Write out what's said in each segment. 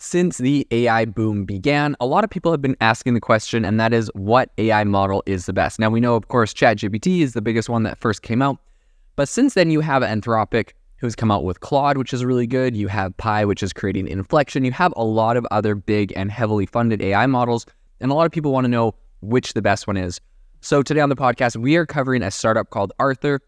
Since the AI boom began, a lot of people have been asking the question, and that is what AI model is the best? Now, we know, of course, ChatGPT is the biggest one that first came out, but since then, you have Anthropic, who's come out with Claude, which is really good. You have Pi, which is creating Inflection. You have a lot of other big and heavily funded AI models, and a lot of people want to know which the best one is. So, today on the podcast, we are covering a startup called Arthur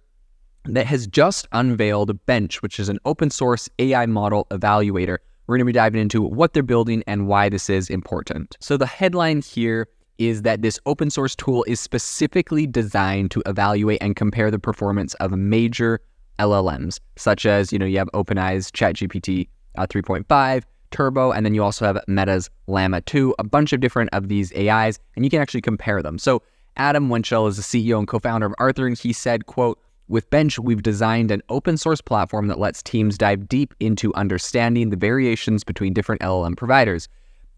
that has just unveiled Bench, which is an open source AI model evaluator we're going to be diving into what they're building and why this is important. So, the headline here is that this open source tool is specifically designed to evaluate and compare the performance of major LLMs, such as, you know, you have OpenAI's ChatGPT uh, 3.5, Turbo, and then you also have Meta's Llama 2, a bunch of different of these AIs, and you can actually compare them. So, Adam Wenchel is the CEO and co-founder of Arthur, and he said, quote, with Bench, we've designed an open source platform that lets teams dive deep into understanding the variations between different LLM providers,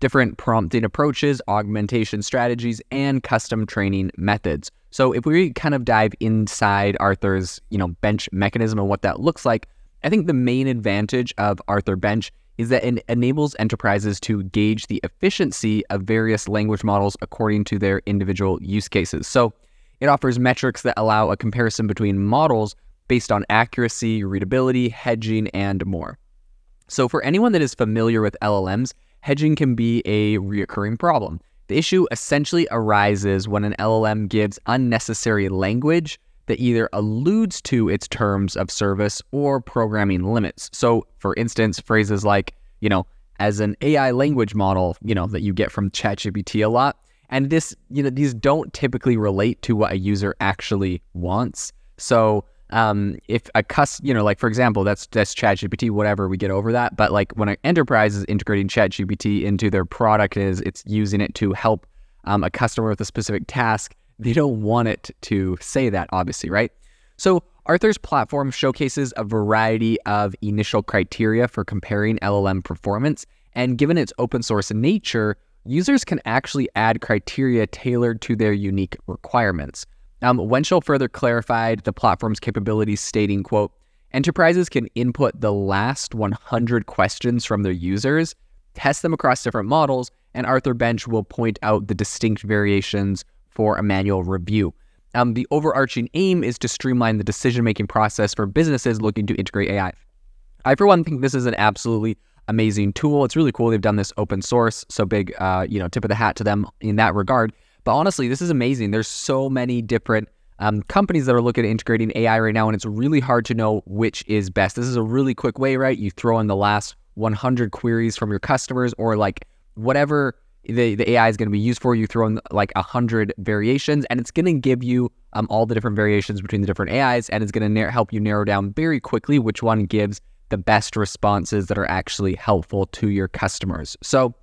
different prompting approaches, augmentation strategies, and custom training methods. So if we kind of dive inside Arthur's, you know, bench mechanism and what that looks like, I think the main advantage of Arthur Bench is that it enables enterprises to gauge the efficiency of various language models according to their individual use cases. So it offers metrics that allow a comparison between models based on accuracy, readability, hedging, and more. So, for anyone that is familiar with LLMs, hedging can be a reoccurring problem. The issue essentially arises when an LLM gives unnecessary language that either alludes to its terms of service or programming limits. So, for instance, phrases like, you know, as an AI language model, you know, that you get from ChatGPT a lot, and this, you know, these don't typically relate to what a user actually wants. So um, if a cus, you know, like for example, that's that's ChatGPT, whatever, we get over that. But like when an enterprise is integrating ChatGPT into their product, is it's using it to help um, a customer with a specific task, they don't want it to say that, obviously, right? So Arthur's platform showcases a variety of initial criteria for comparing LLM performance, and given its open source nature, users can actually add criteria tailored to their unique requirements. Um, Wenchel further clarified the platform's capabilities, stating, quote, enterprises can input the last 100 questions from their users, test them across different models, and Arthur Bench will point out the distinct variations for a manual review. Um, the overarching aim is to streamline the decision making process for businesses looking to integrate AI. I, for one, think this is an absolutely amazing tool. It's really cool they've done this open source. So big, uh, you know, tip of the hat to them in that regard. But honestly, this is amazing. There's so many different um, companies that are looking at integrating AI right now, and it's really hard to know which is best. This is a really quick way, right? You throw in the last 100 queries from your customers, or like whatever the, the AI is going to be used for. You throw in like 100 variations, and it's going to give you um, all the different variations between the different AIs, and it's going to na- help you narrow down very quickly which one gives the best responses that are actually helpful to your customers. So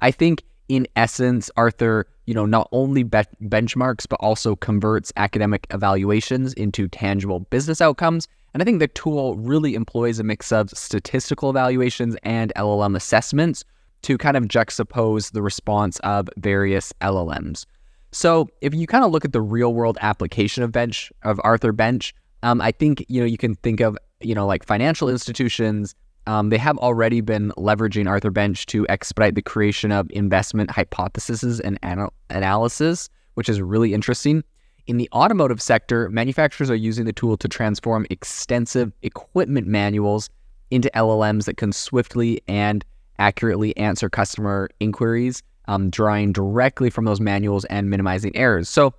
I think in essence, Arthur, you know, not only be- benchmarks, but also converts academic evaluations into tangible business outcomes. And I think the tool really employs a mix of statistical evaluations and LLM assessments to kind of juxtapose the response of various LLMs. So if you kind of look at the real world application of bench of Arthur Bench, um, I think you know you can think of you know, like financial institutions, um, they have already been leveraging Arthur Bench to expedite the creation of investment hypotheses and anal- analysis, which is really interesting. In the automotive sector, manufacturers are using the tool to transform extensive equipment manuals into LLMs that can swiftly and accurately answer customer inquiries, um, drawing directly from those manuals and minimizing errors. So,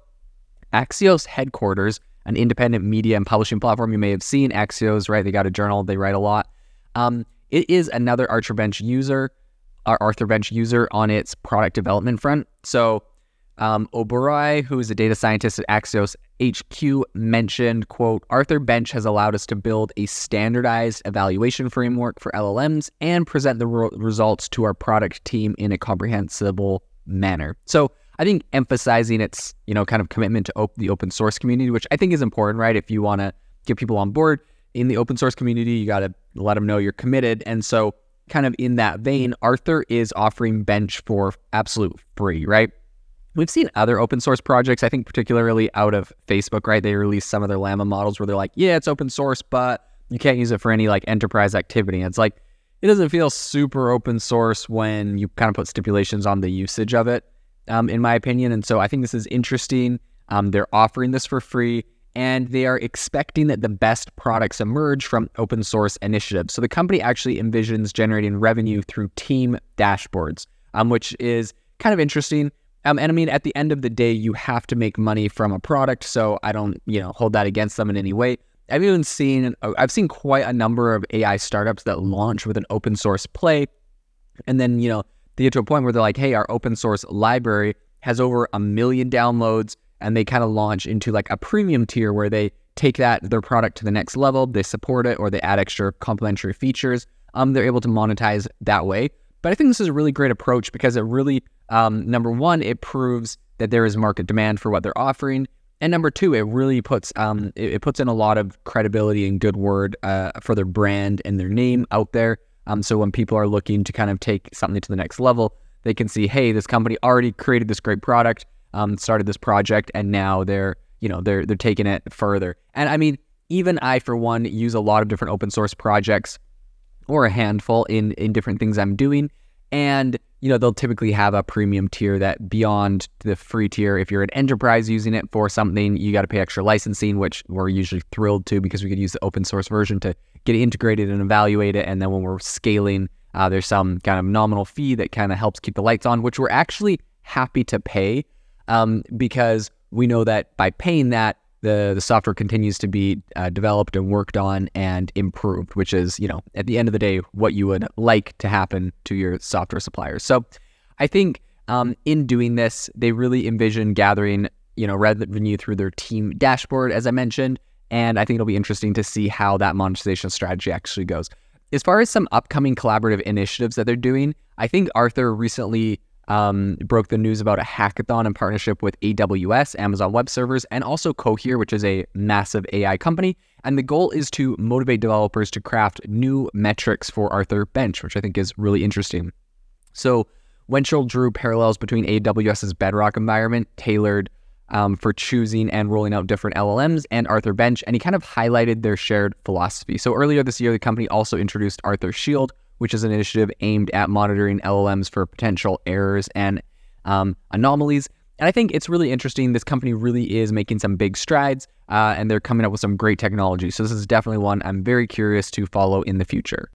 Axios headquarters an independent media and publishing platform. You may have seen Axios, right? They got a journal, they write a lot. Um, it is another Arthur Bench user, our Arthur Bench user on its product development front. So, um, who is a data scientist at Axios HQ, mentioned, quote, Arthur Bench has allowed us to build a standardized evaluation framework for LLMs and present the re- results to our product team in a comprehensible manner. So I think emphasizing its, you know, kind of commitment to op- the open source community, which I think is important, right? If you want to get people on board in the open source community, you got to let them know you're committed. And so, kind of in that vein, Arthur is offering Bench for absolute free, right? We've seen other open source projects, I think particularly out of Facebook, right? They released some of their Llama models where they're like, yeah, it's open source, but you can't use it for any like enterprise activity. And it's like, it doesn't feel super open source when you kind of put stipulations on the usage of it, um, in my opinion. And so I think this is interesting. Um, they're offering this for free and they are expecting that the best products emerge from open source initiatives. So the company actually envisions generating revenue through team dashboards, um, which is kind of interesting. Um, and I mean, at the end of the day, you have to make money from a product. So I don't, you know, hold that against them in any way. I've even seen, I've seen quite a number of AI startups that launch with an open source play. And then, you know, they get to a point where they're like, hey, our open source library has over a million downloads and they kind of launch into like a premium tier where they take that their product to the next level, they support it, or they add extra complementary features. Um, they're able to monetize that way. But I think this is a really great approach because it really, um, number one, it proves that there is market demand for what they're offering, and number two, it really puts um, it, it puts in a lot of credibility and good word uh, for their brand and their name out there. Um, so when people are looking to kind of take something to the next level, they can see, hey, this company already created this great product um, started this project, and now they're you know they're they're taking it further. And I mean, even I for one use a lot of different open source projects, or a handful in in different things I'm doing, and you know they'll typically have a premium tier that beyond the free tier. If you're an enterprise using it for something, you got to pay extra licensing, which we're usually thrilled to because we could use the open source version to get integrated and evaluate it, and then when we're scaling. Uh, there's some kind of nominal fee that kind of helps keep the lights on, which we're actually happy to pay um, because we know that by paying that, the, the software continues to be uh, developed and worked on and improved, which is, you know, at the end of the day, what you would like to happen to your software suppliers. So I think um, in doing this, they really envision gathering, you know, revenue through their team dashboard, as I mentioned. And I think it'll be interesting to see how that monetization strategy actually goes. As far as some upcoming collaborative initiatives that they're doing, I think Arthur recently um, broke the news about a hackathon in partnership with AWS, Amazon Web Services, and also Cohere, which is a massive AI company. And the goal is to motivate developers to craft new metrics for Arthur Bench, which I think is really interesting. So Wenchel drew parallels between AWS's Bedrock environment, tailored um, for choosing and rolling out different LLMs, and Arthur Bench, and he kind of highlighted their shared philosophy. So earlier this year, the company also introduced Arthur Shield, which is an initiative aimed at monitoring LLMs for potential errors and um, anomalies. And I think it's really interesting. This company really is making some big strides uh, and they're coming up with some great technology. So, this is definitely one I'm very curious to follow in the future.